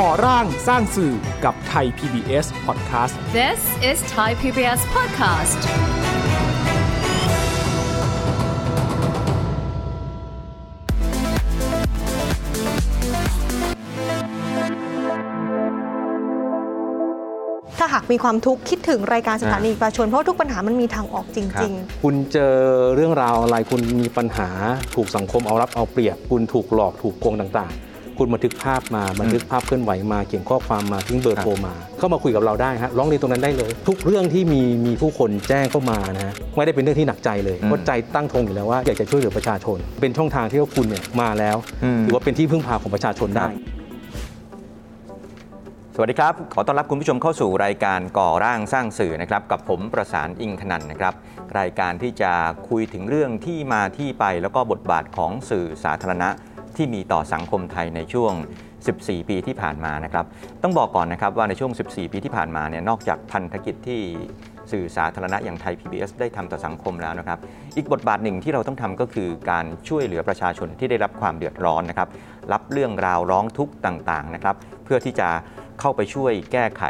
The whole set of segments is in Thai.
ก่อร่างสร้างสื่อกับไทย PBS Podcast This is Thai PBS Podcast ถ้าหากมีความทุกข์คิดถึงรายการสถานีประชาชน เพราะทุกปัญหามันมีทางออกจริงคุณเจอเรื่องราวอะไรคุณมีปัญหาถูกสังคมเอารับเอาเปรียบ คุณถูกหลอกถูกโกงต่างๆ คุณบันทึกภาพมาบันทึกภาพเคลื่อนไหวมาเขียนข้อความมาทิ้งเบอร์โทรมา เข้ามาคุยกับเราได้ฮะร้องเรียนตรงนั้นได้เลย ทุกเรื่องที่มีมีผู้คนแจ้งเข้ามานะฮะไม่ได้เป็นเรื่องที่หนักใจเลยอืมเพราะใจตั้งธงอยู่แล้วว่าอยากจะช่วยเหลือประชาชน เป็นช่องทางที่ว่าคุณเนี่ยมาแล้วอืมถือว่าเป็นที่พึ่งพาของประชาชนได้สวัสดีครับ ขอต้อนรับคุณผู้ชมเข้าสู่รายการก่อร่างสร้างสื่อนะครับ กับผมประสานอิงคนันนะครับ รายการที่จะคุยถึงเรื่องที่มาที่ไปแล้วก็บทบาทของสื่อสาธารณะ ที่มีต่อสังคมไทยในช่วง 14 ปีที่ผ่านมานะครับ ต้องบอกก่อนนะครับว่าในช่วง 14 ปีที่ผ่านมาเนี่ยนอกจากพันธกิจที่สื่อสาธารณะอย่างไทย PBS ได้ทำต่อสังคมแล้วนะครับ อีกบทบาทหนึ่งที่เราต้องทำก็คือการช่วยเหลือประชาชนที่ได้รับความเดือดร้อนนะครับ รับเรื่องราวร้องทุกข์ต่างๆนะครับ เพื่อที่จะเข้าไปช่วยแก้ไข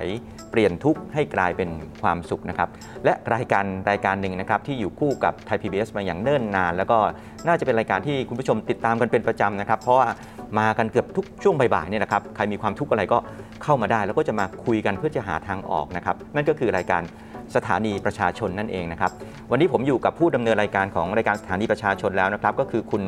เปลี่ยนทุกข์ให้กลายเป็นความสุขนะครับ และรายการรายการหนึ่งนะครับที่อยู่คู่กับไทย PBS มาอย่างเนิ่นนาน แล้วก็น่าจะเป็นรายการที่คุณผู้ชมติดตามกันเป็นประจำนะครับ เพราะว่ามากันเกือบทุกช่วงบ่ายๆเนี่ยนะครับใครมีความทุกข์อะไรก็เข้ามาได้ แล้วก็จะมาคุยกันเพื่อจะหาทางออกนะครับ นั่นก็คือรายการสถานีประชาชนนั่นเองนะครับ วันนี้ผมอยู่กับผู้ดำเนินรายการของรายการสถานีประชาชนแล้วนะครับ ก็คือคุณ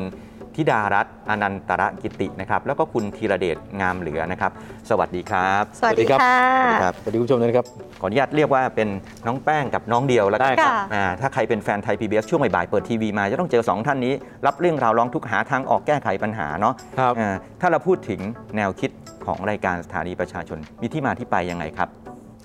ธิดารัตน์อนันตระกิตินะครับ แล้วก็คุณธีรเดชงามเหลือนะครับ สวัสดีครับๆสวัสดีค่ะครับสวัสดีคุณผู้ชมด้วยนะครับ ขออนุญาตเรียกว่าเป็นน้องแป้งกับน้องเดียวแล้วกันได้ครับ อ่าถ้าใครเป็นแฟนไทย PBS ช่วงบ่ายๆเปิดทีวีมาจะต้องเจอ 2 ท่านนี้ รับเรื่องราวร้องทุกข์หาทางออกแก้ไขปัญหาเนาะครับ อ่าถ้าเราพูดถึงแนวคิดของรายการสถานีประชาชนมีที่มาที่ไปยังไงครับ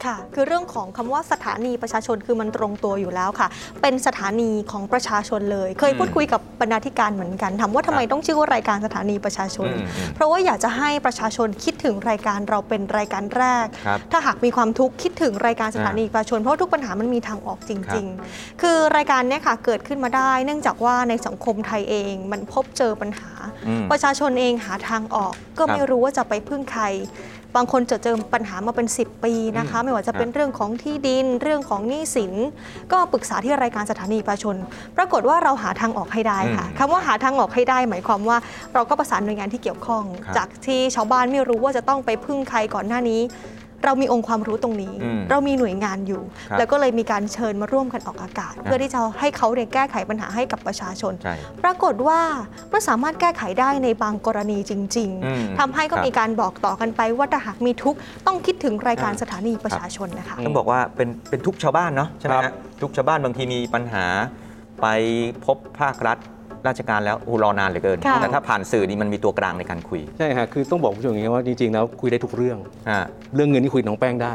ค่ะ คือเรื่องของคำว่าสถานีประชาชนคือมันตรงตัวอยู่แล้วค่ะ เป็นสถานีของประชาชนเลย เคยอืมพูดคุยกับบรรณาธิการเหมือนกันถามว่าทำไมต้องชื่อว่ารายการสถานีประชาชนอืมอืมเพราะว่าอยากจะให้ประชาชนคิดถึงรายการเราเป็นรายการแรกครับถ้าหากมีความทุกข์คิดถึงรายการสถานีประชาชน เพราะว่าทุกปัญหามันมีทางออกจริง ๆ คือรายการเนี้ยค่ะเกิดขึ้นมาได้ เนื่องจากว่าในสังคมไทยเองมันพบเจอปัญหาอืมประชาชนเองหาทางออก ก็ครับไม่รู้ว่าจะไปพึ่งใคร บางคนจะเจอปัญหามาเป็น 10 ปีนะคะอืมไม่ว่าจะเป็นครับเรื่องของที่ดินเรื่องของหนี้สิน ก็ปรึกษาที่รายการสถานีประชาชน ปรากฏว่าเราหาทางออกให้ได้ค่ะอืมคำว่าหาทางออกให้ได้ หมายความว่าเราก็ประสานหน่วยงานที่เกี่ยวข้องครับจากที่ชาวบ้านไม่รู้ว่าจะต้องไปพึ่งใครก่อนหน้านี้ เรามีองค์ความรู้ตรงนี้อืมเรามีหน่วยงานอยู่ครับแล้วก็เลยมีการเชิญมาร่วมกันออกอากาศ เพื่อที่จะให้เขาเนี่ยแก้ไขปัญหาให้กับประชาชนใช่ปรากฏว่ามันสามารถแก้ไขได้ในบางกรณีจริงอืมๆทำให้ก็ครับมีการบอกต่อกันไปว่าถ้าหากมีทุกข์ต้องคิดถึงรายการอ่าสถานีประชาชนนะคะต้องบอกว่าเป็นเป็นทุกชาวบ้านเนาะใช่ไหมครัฮะบทุกชาวบ้านบางทีมีปัญหาไปพบภาครัฐ ราชการแล้วโอ้รอนานเหลือเกินค่ะแต่ถ้าผ่านสื่อนี่มันมีตัวกลางในการคุย ใช่ฮะคือต้องบอกคุณผู้ชมอย่างนี้ว่าจริงๆแล้วคุยได้ทุกเรื่องอ่าเรื่องเงินที่คุยกับน้องแป้งได้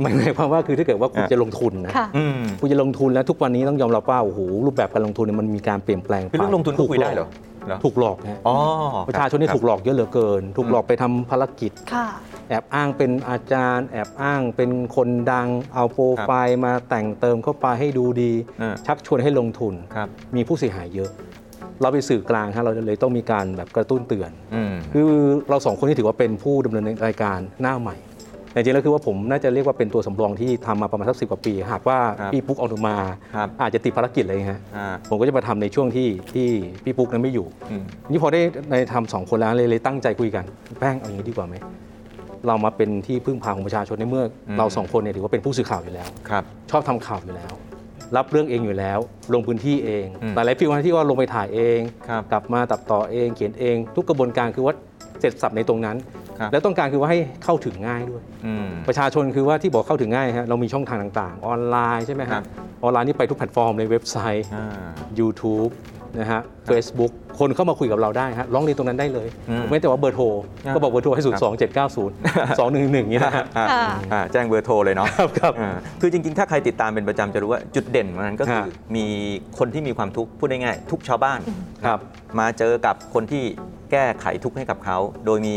หมายหมายความว่าคือถ้าเกิดว่าคุณอะจะลงทุนนะค่ะอืมคุณจะลงทุนแล้วทุกวันนี้ต้องยอมรับว่าโอ้โหรูปแบบการลงทุนเนี่ยมันมีการเปลี่ยนแปลงคือเรื่องลงทุนก็ถูคุยได้เหรอเหรอถูกหลอกฮะอ๋อประชาชนนี่ถูกหลอกเยอะเหลือเกิน ถูกหลอกไปทำภารกิจค่ะแอบอ้างเป็นอาจารย์ แอบอ้างเป็นคนดังเอาโปรไฟล์มาแต่งเติมเข้าไปให้ดูดีเออชักชวนให้ลงทุนครับมีผู้เสียหายเยอะ เราเป็นสื่อกลางฮะเราเลยต้องมีการแบบกระตุ้นเตือนอืมคือเราสองคนที่ถือว่าเป็นผู้ดำเนินรายการหน้าใหม่แต่จริงๆแล้วคือว่าผมน่าจะเรียกว่าเป็นตัวสำรองที่ทำมาประมาณสักสิกว่าปี หากว่าครับพี่ปุ๊กออกมาครับอาจจะติดภารกิจอะไรอย่างเงี้ยฮะอ่าผมก็จะมาทำในช่วงที่ที่พี่ปุ๊กนั้นไม่อยู่อืมนี่พอได้ในทำสองคนแล้วเลยเลยตั้งใจคุยกันแป้งเอาอย่างนี้ดีกว่าไหมเรามาเป็นที่พึ่งพาของประชาชนในเมื่ออมเราสองคนเนี่ยถือว่าเป็นผู้สื่อข่าวอยู่แล้วครับชอบทำข่าวอยู่แล้ว รับเรื่องเองอยู่แล้ว ลงพื้นที่เองอืมหลายๆ feel ที่ว่าลงไปถ่ายเองครับกลับมาตัดต่อเองเขียนเอง ทุกกระบวนการคือว่าเสร็จสับในตรงนั้นครับแล้วต้องการคือว่าให้เข้าถึงง่ายด้วยอืมประชาชนคือว่าที่บอกเข้าถึงง่ายฮะเรามีช่องทางต่าง ๆ ออนไลน์ใช่ไหมครัฮะบออนไลน์นี่ไปทุกแพลตฟอร์มในเว็บไซต์อ่า YouTube นะฮะ Facebook คนเข้ามาคุยกับเราได้ฮะร้องเรียนตรงนั้นได้เลยอืมไม่แต่ว่าเบอร์โทรอ่าก็บอกเบอร์โทรให้ 0 2 7 9 0 2 1 1นี่นะฮะอ่าค่ะอ่าแจ้งเบอร์โทรเลยเนาะครับครับอ่าคือจริงๆ ถ้าใครติดตามเป็นประจำจะรู้ว่าจุดเด่นของมันก็คือฮะมีคนที่มีความทุกข์พูดง่ายๆทุกชาวบ้านครับมาเจอกับคนที่แก้ไขทุกข์ให้กับเขา โดยมี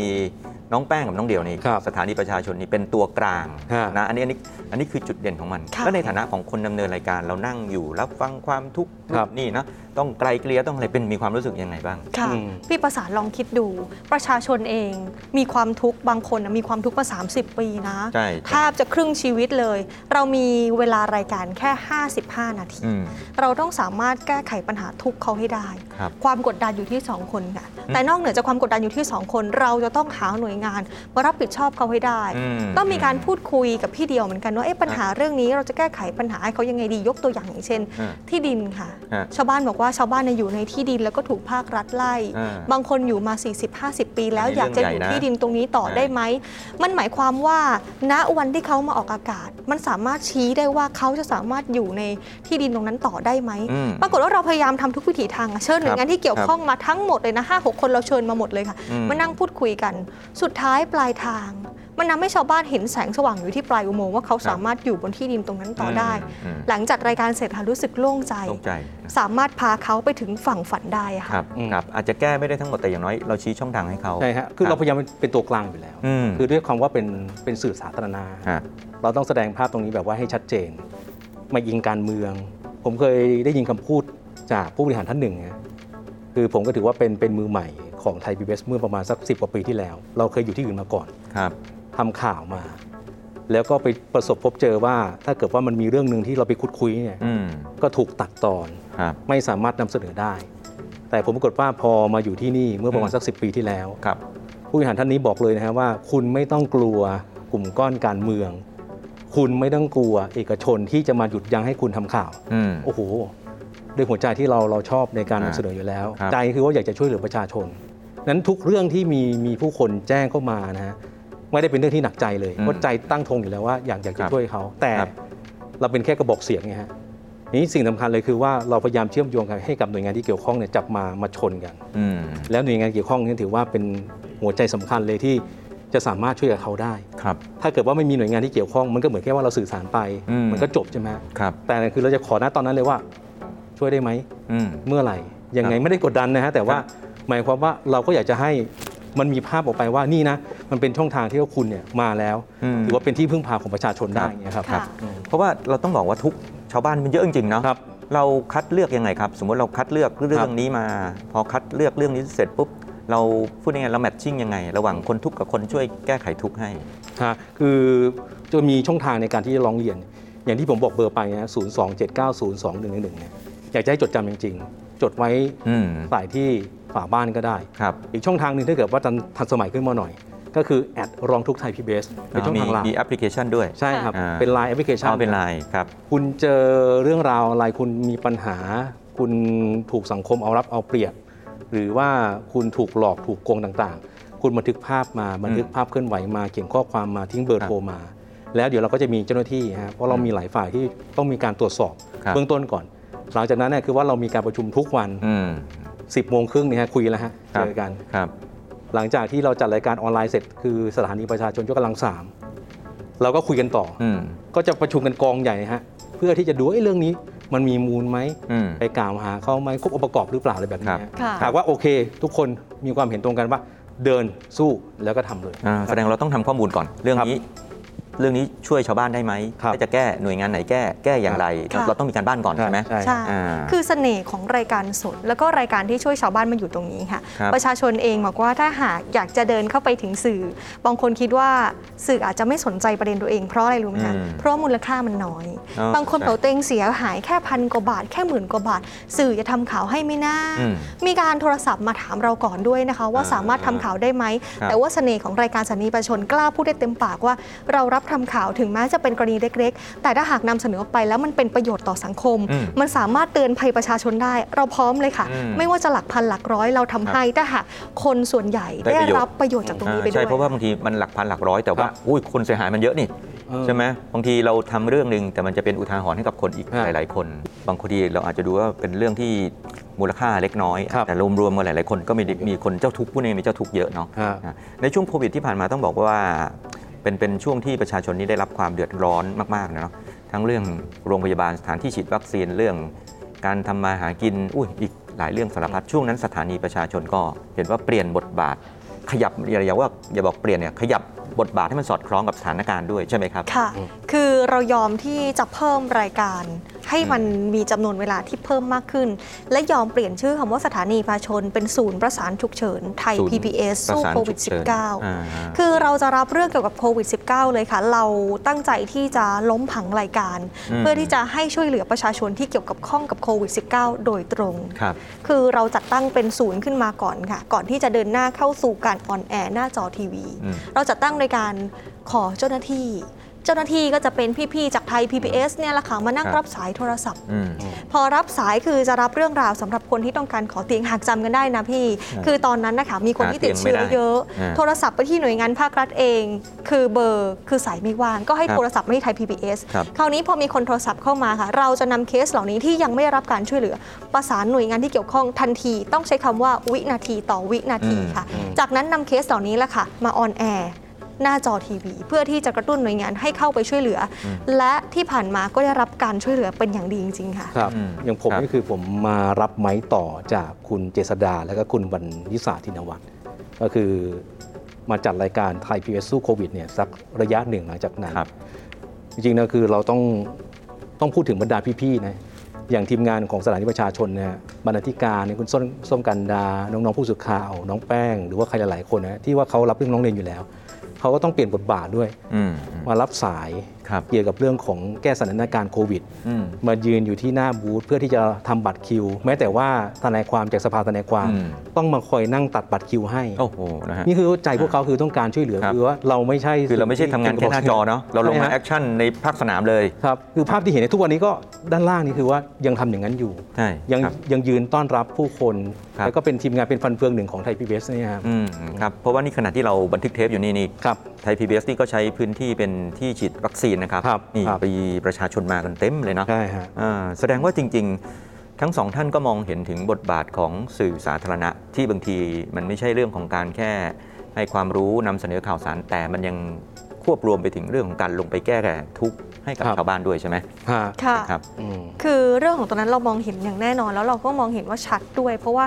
น้องแป้งกับน้องเดี่ยวนี่ครับสถานีประชาชนนี่เป็นตัวกลางฮะนะอันนี้อันนี้อันนี้คือจุดเด่นของมันค่ะแล้วในฐานะของคนดำเนินรายการเรานั่งอยู่รับฟังความทุกข์ครับนี่นะต้องไกลเกลี่ยต้องอะไรเป็นมีความรู้สึกยังไงบ้างค่ะอืมพี่ประสานลองคิดดู ประชาชนเองมีความทุกข์บางคนน่ะมีความทุกข์มา 30 ปีนะใช่แทบจะครึ่งชีวิตเลย เรามีเวลารายการแค่ 55 นาทีอืมเราต้องสามารถแก้ไขปัญหาทุกข์เขาให้ได้ครับความกดดันอยู่ที่ 2 คนค่ะแต่นอกเหนือจากความกดดันอยู่ที่ 2 คน เราจะต้องหาหน่วยงานมารับผิดชอบเขาให้ได้อืมต้องมีการพูดคุยกับพี่เดียวเหมือนกันว่าเอ๊ะปัญหาเรื่องนี้เราจะแก้ไขปัญหาให้เขายังไงดียกตัวอย่างอย่างเช่นอ่าที่ดินค่ะฮะชาวบ้านบอกว่าชาวบ้านเนี่ยอยู่ในที่ดินแล้วก็ถูกภาครัฐไล่อ่าบางคนอยู่มา 40-50 ปี แล้วอันนี้อยากจะอยู่เรื่องใหญ่นะที่ดินตรงนี้ต่อใช่ได้ไหมมันหมายความว่าณวันที่เขามาออกอากาศ มันสามารถชี้ได้ว่าเขาจะสามารถอยู่ในที่ดินตรงนั้นต่อได้ไหมอืมปรากฏว่าเราพยายามทำทุกวิถีทางอะเชิญหน่วยงานที่เกี่ยวครับข้องมาทั้งหมดเลยนะห้าหกคนเราเชิญมาหมดเลยค่ะอืมมานั่งพูดคุยกันสุดท้ายปลายทาง มันทำให้ชาวบ้านเห็นแสงสว่างอยู่ที่ปลายอุโมงค์ว่าเขาสามารถอยู่บนที่ดินตรงนั้นต่อได้อืมหลังจากรายการเสร็จค่ะรู้สึกโล่งใจตรงใจสามารถพาเขาไปถึงฝั่งฝันได้อะคค่ะรับอืมครับอาจจะแก้ไม่ได้ทั้งหมดแต่อย่างน้อยเราชี้ช่องทางให้เขาใช่ฮะคือคเราบพยายามเป็นตัวกลางอยู่แล้วอืมคือด้วยความว่าเป็นเป็นสื่อสาธารณะฮะเราต้องแสดงภาพตรงนี้แบบว่าให้ชัดเจนไม่ยิงการเมือง ผมเคยได้ยินคำพูดจากผู้บริหารท่านหนึ่งนะ คือผมก็ถือว่าเป็นเป็นมือใหม่ของไทยพีบีเมื่อประมาณสักสิกว่าปีที่แล้ว เราเคยอยู่ที่อื่นมาก่อนครับทำข่าวมา แล้วก็ไปประสบพบเจอว่าถ้าเกิดว่ามันมีเรื่องหนึ่งที่เราไปคุดคุยเนี่ยอืมก็ถูกตัดตอน ครับ ไม่สามารถนำเสนอได้ แต่ผมปรากฏว่าพอมาอยู่ที่นี่เมื่อประมาณสักสิปีที่แล้ว ครับ ผู้บริหารท่านนี้บอกเลยนะฮะว่า คุณไม่ต้องกลัวกลุ่มก้อนการเมือง คุณไม่ต้องกลัวเอกชนที่จะมาหยุดยั้งให้คุณทำข่าว อืม โอ้โห ด้วยหัวใจที่เราเราชอบในการอ่านำเสนออยู่แล้ว ครับ ใจคือว่าอยากจะช่วยเหลือประชาชน นั้นทุกเรื่องที่มีมีผู้คนแจ้งเข้ามานะฮะไม่ได้เป็นเรื่องที่หนักใจเลยอืมเพราะใจตั้งธงอยู่แล้วว่าอยากอยากคจะรับช่วยเขา แต่ครับ เราเป็นแค่กระบอกเสียงไงฮะนี่สิ่งสำคัญเลยคือว่าเราพยายามเชื่อมโยงกันให้กับหน่วยงานที่เกี่ยวข้องเนี่ยจับมามาชนกัน อืมแล้วหน่วยงานเกี่ยวข้องนี่ถือว่าเป็นหัวใจสำคัญเลยที่จะสามารถช่วยกับเขาได้ ครับ ถ้าเกิดว่าไม่มีหน่วยงานที่เกี่ยวข้องมันก็เหมือนแค่ว่าเราสื่อสารไป อืม มันก็จบใช่ไหมครับ แต่คือเราจะขอณตอนนั้นเลยว่า ช่วยได้ไหมอืมเมื่อไหร่ยังไงครับไม่ได้กดดันนะฮะแต่ว่าครับหมายความว่าเราก็อยากจะให้มันมีภาพออกไปว่านี่นะ มันเป็นช่องทางที่ว่าคุณเนี่ยมาแล้วอืมถือว่าเป็นที่พึ่งพาของประชาชนได้อย่างเงี้ยครับค่ะอืมเพราะว่าเราต้องบอกว่าทุกชาวบ้านมันเยอะจริงๆเนาะครับเราคัดเลือกยังไงครับ สมมติเราคัดเลือกเรื่องนี้มา พอคัดเลือกเรื่องนี้เสร็จปุ๊บเราพูดยังไงเราแมทชิ่งยังไง ระหว่างคนทุกข์กับคนช่วยแก้ไขทุกข์ให้ฮะคือจะมีช่องทางในการที่จะร้องเรียน อย่างที่ผมบอกเบอร์ไปนะศูนย์สองเจ็ดเก้าศูนย์สองหนึ่งหนึ่งเนี่ย อยากจะให้จดจำจริง ๆ จดไว้อืมใส่ที่ฝาบ้านก็ได้ครับอีกช่องทางหนึ่งถ้าเกิดว่าทันทันสมัยขึ้นมาหน่อย ก็คือ add ร้องทุกข์ไทยพีบีเอสเป็นช่องมีทางไลน์มีแอปพลิเคชันด้วย ใช่ครับอ่าเป็นไลน์แอปพลิเคชันเอาเป็นไลน์ครับ คุณเจอเรื่องราวอะไรคุณมีปัญหา คุณถูกสังคมเอารัดเอาเปรียบ หรือว่าคุณถูกหลอกถูกโกงต่างๆ คุณบันทึกภาพมาบันทึกภาพเคลื่อนไหวมาเขียนข้อความมาทิ้งเบอร์โทรมา แล้วเดี๋ยวเราก็จะมีเจ้าหน้าที่ฮะเพราะเรามีหลายฝ่ายที่ต้องมีการตรวจสอบครับเบื้องต้นก่อน หลังจากนั้นเนี่ยคือว่าเรามีการประชุมทุกวันอืม10โมงครึ่งเนี่ยฮะคุยแล้วฮะครับเจอกันครับหลังจากที่เราจัดรายการออนไลน์เสร็จคือสถานีประชาชนยกกำลังสามเราก็คุยกันต่อออืมก็จะประชุมกันกองใหญ่ฮะเพื่อที่จะดูว่าเอ้ยเรื่องนี้มันมีมูลไหมอืมไปกล่าวหาเขาไหมครบองค์ประกอบหรือเปล่าอะไรแบบนี้ครับฮะค่ะหากว่าโอเค ทุกคนมีความเห็นตรงกันว่าเดินสู้แล้วก็ทำเลยอ่าแสดงเราต้องทำข้อมูลก่อนเรื่องนี้ เรื่องนี้ช่วยชาวบ้านได้ไหมครับถ้าจะแก้หน่วยงานไหนแก้แก้อย่างไรค่ะเราต้องมีการบ้านก่อนใช่ไหมใช่ใช่อ่าคือเสน่ห์ของรายการสด แล้วก็รายการที่ช่วยชาวบ้านมาอยู่ตรงนี้ค่ะครับประชาชนเองบอกว่าถ้าหากอยากจะเดินเข้าไปถึงสื่อ บางคนคิดว่าสื่ออาจจะไม่สนใจประเด็นตัวเองเพราะอะไรรู้ไหมคะอืมเพราะว่ามูลค่ามันน้อยอ๋อบางคนใช่บอกตัวเองเสียหายแค่พันกว่าบาท แค่หมื่นกว่าบาท สื่อจะทำข่าวให้ไม่น่าอืมมีการโทรศัพท์มาถามเราก่อนด้วยนะคะ ว่าอ่าสามารถทำข่าวได้ไหมครับแต่ว่าเสน่ห์ของรายการสถานีประชาชนกล้าพูดได้เต็มปากว่าเรารับทำข่าวถึงแม้จะเป็นกรณีเล็กๆ แต่ถ้าหากนำเสนอออกไปแล้วมันเป็นประโยชน์ต่อสังคมอืมมันสามารถเตือนภัยประชาชนได้ เราพร้อมเลยค่ะอืมไม่ว่าจะหลักพันหลักร้อยเราทำให้ถ้าหากคนส่วนใหญ่ได้ได้ประโยชน์รับประโยชน์จากตรงนี้ไปอ่าด้วยใช่เพราะว่าบางทีมันหลักพันหลักร้อยแต่ว่าครับอุ้ยคนเสียหายมันเยอะนี่เออใช่ไหมบางทีเราทำเรื่องหนึ่งแต่มันจะเป็นอุทาหรณ์ให้กับคนอีกฮะหลาย ๆ คน บางทีเราอาจจะดูว่าเป็นเรื่องที่มูลค่าเล็กน้อยครับแต่รวมๆกันหลาย ๆ คนก็มีมีคนเจ้าทุกข์ผู้นี้มีเจ้าทุกข์เยอะเนาะฮะอะในช่วงโควิดที่ผ่านมาต้องบอกว่า เป็นเป็นช่วงที่ประชาชนนี้ได้รับความเดือดร้อนมากๆนะเนาะทั้งเรื่องโรงพยาบาลสถานที่ฉีดวัคซีนเรื่องการทำมาหากินอุ้ยอีกหลายเรื่องสารพัดช่วงนั้นสถานีประชาชนก็เห็นว่าเปลี่ยนบทบาท ขยับอย่าอย่าว่าอย่าบอกเปลี่ยนเนี่ยขยับบทบาทให้มันสอดคล้องกับสถานการณ์ด้วยใช่ไหมครับค่ะคือเรายอมที่จะเพิ่มรายการ ให้มันมีจำนวนเวลาที่เพิ่มมากขึ้น และยอมเปลี่ยนชื่อคำว่าสถานีประชาชน เป็นศูนย์ประสานฉุกเฉินไทยศูนย์ PBS สู้ประสานโควิดฉุกเฉินอ่า -19 คือเราจะรับเรื่องเกี่ยวกับโควิด -19 เลยค่ะ เราตั้งใจที่จะล้มผังรายการอืมเพื่อที่จะให้ช่วยเหลือประชาชนที่เกี่ยวกับข้องกับโควิด -19 โดยตรงครับคือเราจัดตั้งเป็นศูนย์ขึ้นมาก่อนค่ะ ก่อนที่จะเดินหน้าเข้าสู่การออนแอร์หน้าจอทีวีอืมเราจัดตั้งโดยการขอเจ้าหน้าที่ เจ้าหน้าที่ก็จะเป็นพี่ๆจากไทย PBS เนี่ยแหละค่ะมานั่งครับรับสายโทรศัพท์ อืม พอรับสายคือจะรับเรื่องราวสำหรับคนที่ต้องการขอเตียงหากจำกันได้นะพี่ครับคือตอนนั้นนะคะมีคนหาที่ติดเตียงไม่เชื้อได้เยอะอ่าโทรศัพท์ไปที่หน่วยงานภาครัฐเอง คือเบอร์คือสายไม่ว่างก็ให้ครับโทรศัพท์มาที่ไทย PBS ครับ คราวนี้พอมีคนโทรศัพท์เข้ามาค่ะ เราจะนำเคสเหล่านี้ที่ยังไม่ได้รับการช่วยเหลือ ประสานหน่วยงานที่เกี่ยวข้องทันที ต้องใช้คำว่าวินาทีต่อวินาทีค่ะ จากนั้นนำเคสเหล่านี้แหละค่ะ มาออนแอร์ หน้าจอทีวี เพื่อที่จะกระตุ้นหน่วยงานให้เข้าไปช่วยเหลืออและที่ผ่านมาก็ได้รับการช่วยเหลือเป็นอย่างดีจริงๆค่ะครับอืมอย่างผมครับนี่คือผมมารับไม้ต่อจากคุณเจษดาและก็คุณวันยิสาธินวัฒน์ก็คือมาจัดรายการไทยพีเอสสู้โควิดเนี่ยสักระยะหนึ่งหลังจากนั้นครับจริงๆนะคือเราต้องต้องพูดถึงบรรดาพี่ๆนะอย่างทีมงานของสถานีประชาชนนะบรรณาธิการเนี่ยคุณส้มส้มกันดา น้องๆผู้สื่อข่าว น้องแป้ง หรือว่าใครหลายๆคนนะที่ว่าเขารับเรื่องร้องเรียนอยู่แล้ว เขาก็ต้องเปลี่ยนบทบาทด้วยอืมอืมมารับสายครับ เกี่ยวกับเรื่องของแก้สถานการณ์โควิดอืมมายืนอยู่ที่หน้าบูธเพื่อที่จะทำบัตรคิว แม้แต่ว่าทนายความจากสภาทนายความอืมต้องมาคอยนั่งตัดบัตรคิวให้โอ้โหนะฮะนี่คือใจพวกเขาคือต้องการช่วยเหลือครับคือว่าเราไม่ใช่คือเราไม่ใช่ทำงานแค่หน้าจอเนาะเราลงมาใช่ฮะ ac tion ในภาคสนามเลยครับคือภาพที่เห็นในทุกวันนี้ก็ด้านล่างนี่คือว่ายังทำอย่างนั้นอยู่ใช่ยังครับยังยืนต้อนรับผู้คนครับแล้วก็เป็นทีมงานเป็นฟันเฟืองหนึ่งของไทยพีบีเอสเนี่ยครับอืมครับเพราะว่านี่ขณะที่เราบันทึกเทปอยู่นี่นี่ครับไทย PBS นี่ก็ใช้พื้นที่เป็นที่ฉีดวัคซีนนะครับครับนี่ครับปีประชาชนมากันเต็มเลยเนาะใช่ฮะอ่าแสดงว่าจริง ๆ ทั้งสองท่านก็มองเห็นถึงบทบาทของสื่อสาธารณะ ที่บางทีมันไม่ใช่เรื่องของการแค่ให้ความรู้นำเสนอข่าวสาร แต่มันยังควบรวมไปถึงเรื่องของการลงไปแก้ทุกข์ให้กับครับชาวบ้านด้วยใช่ไหมฮะค่ะครับอืมคือเรื่องของตรงนั้นเรามองเห็นอย่างแน่นอน แล้วเราก็มองเห็นว่าชัดด้วย เพราะว่า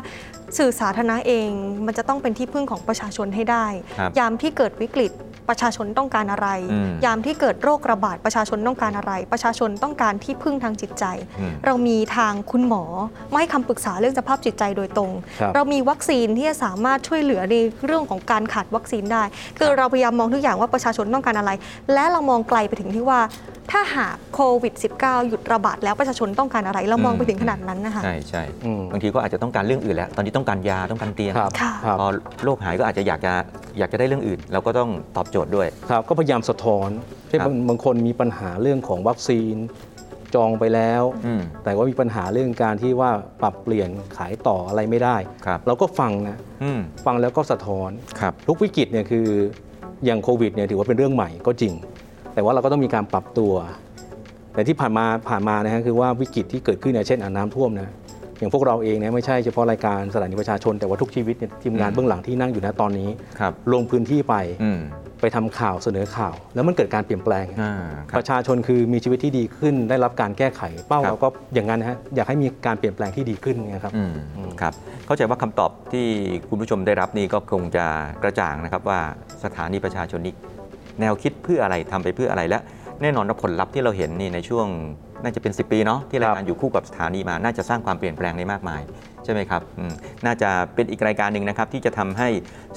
สื่อสาธารณะเองมันจะต้องเป็นที่พึ่งของประชาชนให้ได้ครับยามที่เกิดวิกฤต ประชาชนต้องการอะไรอืมยามที่เกิดโรคระบาดประชาชนต้องการอะไร ประชาชนต้องการที่พึ่งทางจิตใจอืมเรามีทางคุณหมอมาให้คำปรึกษาเรื่องสภาพจิตใจโดยตรงครับเรามีวัคซีนที่จะสามารถช่วยเหลือในเรื่องของการขาดวัคซีนได้ คือเราพยายามมองทุกอย่างว่าประชาชนต้องการอะไร และเรามองไกลไปถึงที่ว่า ถ้าหากโควิด -19 หยุดระบาดแล้วประชาชนต้องการอะไร เรามองไปถึงขนาดนั้นนะคะใช่ใช่อืมบางทีก็อาจจะต้องการเรื่องอื่นแล้ว ตอนนี้ต้องการยาต้องการเตียงครับค่ะครับพอโรคหายก็อาจจะอยากจะอยากจะได้เรื่องอื่น เราก็ต้องตอบโจทย์ด้วยครับก็พยายามสะท้อนเช่นครับบางบางคนมีปัญหาเรื่องของวัคซีนจองไปแล้วอืมแต่ว่ามีปัญหาเรื่องการที่ว่าปรับเปลี่ยนขายต่ออะไรไม่ได้ครับเราก็ฟังนะอืมฟังแล้วก็สะท้อนครับทุกวิกฤตเนี่ยคืออย่างโควิดเนี่ยถือว่าเป็นเรื่องใหม่ก็จริง แต่ว่าเราก็ต้องมีการปรับตัว แต่ที่ผ่านมาผ่านมานะฮะคือว่าวิกฤตที่เกิดขึ้นเนี่ยเช่นอ่าน้ำท่วมนะอย่างพวกเราเองเนี่ยไม่ใช่เฉพาะรายการสถานีประชาชน แต่ว่าทุกชีวิตเนี่ยทีมงานอืมเบื้องหลังที่นั่งอยู่นะตอนนี้ครับลงพื้นที่ไปอืมไปทำข่าวเสนอข่าว แล้วมันเกิดการเปลี่ยนแปลงอ่าคปรับระชาชนคือมีชีวิตที่ดีขึ้น ได้รับการแก้ไข เป้าครับเราก็อย่างนั้นนะฮะอยากให้มีการเปลี่ยนแปลงที่ดีขึ้นนะครับอืมอืมครับ เข้าใจว่าคำตอบที่คุณผู้ชมได้รับนี่ก็คงจะกระจ่างนะครับว่าสถานีประชาชนนี้ แนวคิดเพื่ออะไรทำไปเพื่ออะไรและแน่นอนว่าผลลัพธ์ที่เราเห็นนี่ในช่วงน่าจะเป็น 10 ปีเนาะที่รายการอยู่คู่กับสถานีมา น่าจะสร้างความเปลี่ยนแปลงได้มากมายใช่ไหมครับอืมน่าจะเป็นอีกรายการหนึ่งนะครับที่จะทำให้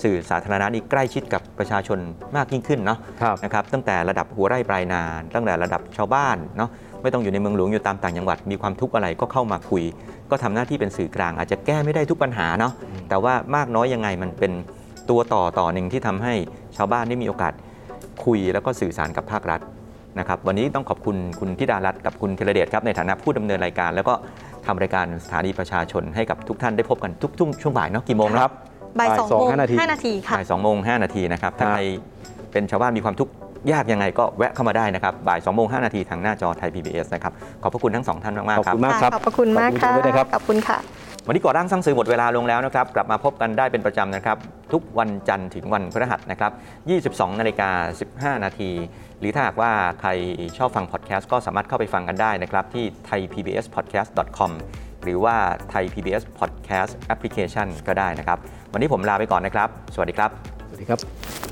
สื่อสาธารณะนี้ใกล้ชิดกับประชาชนมากยิ่งขึ้นเนาะครับนะครับตั้งแต่ระดับหัวไร่ปลายนา ตั้งแต่ระดับชาวบ้านเนาะไม่ต้องอยู่ในเมืองหลวงอยู่ตามต่างจังหวัด มีความทุกข์อะไรก็เข้ามาคุย ก็ทำหน้าที่เป็นสื่อกลาง อาจจะแก้ไม่ได้ทุกปัญหาเนาะแต่ว่ามากน้อยยังไงมันเป็นตัวต่อต่อหนึ่งที่ทำให้ชาวบ้านได้มีโอกาส คุยแล้วก็สื่อสารกับภาครัฐนะครับวันนี้ต้องขอบคุณคุณธิดารัตน์กับคุณธีรเดชครับในฐานะผู้ดำเนินรายการ แล้วก็ทำรายการสถานีประชาชนให้กับทุกท่านได้พบกันทุกๆช่วงบ่ายเนาะกี่โมงแล้วบ่ายบ่ายสองสองโมงห้านาทีห้านาทีค่ะบ่าย2โมง5นาทีนะครับถ้าครับใครเป็นชาวบ้านมีความทุกข์ ยากยังไงก็แวะเข้ามาได้นะครับบ่าย2โมง5นาทีทางหน้าจอไทย PBS นะครับขอบพระคุณทั้งสองท่านมากขอบๆครับ คุณมากครับ ขอบพระคุณมากขอบค่ะณด้วยนะครับ ขอบคุณค่ะ วันนี้ก่อร่างสร้างสื่อหมดเวลาลงแล้วนะครับ กลับมาพบกันได้เป็นประจำนะครับ ทุกวันจันทร์ถึงวันพฤหัสนะครับ 22นาฬิกา15 นาที หรือถ้าหากว่าใครชอบฟังพอดแคสต์ก็สามารถเข้าไปฟังกันได้นะครับ ที่ thaipbspodcast.com หรือว่าไทย PBS Podcast Application ก็ได้นะครับ วันนี้ผมลาไปก่อนนะครับ สวัสดีครับ สวัสดีครับ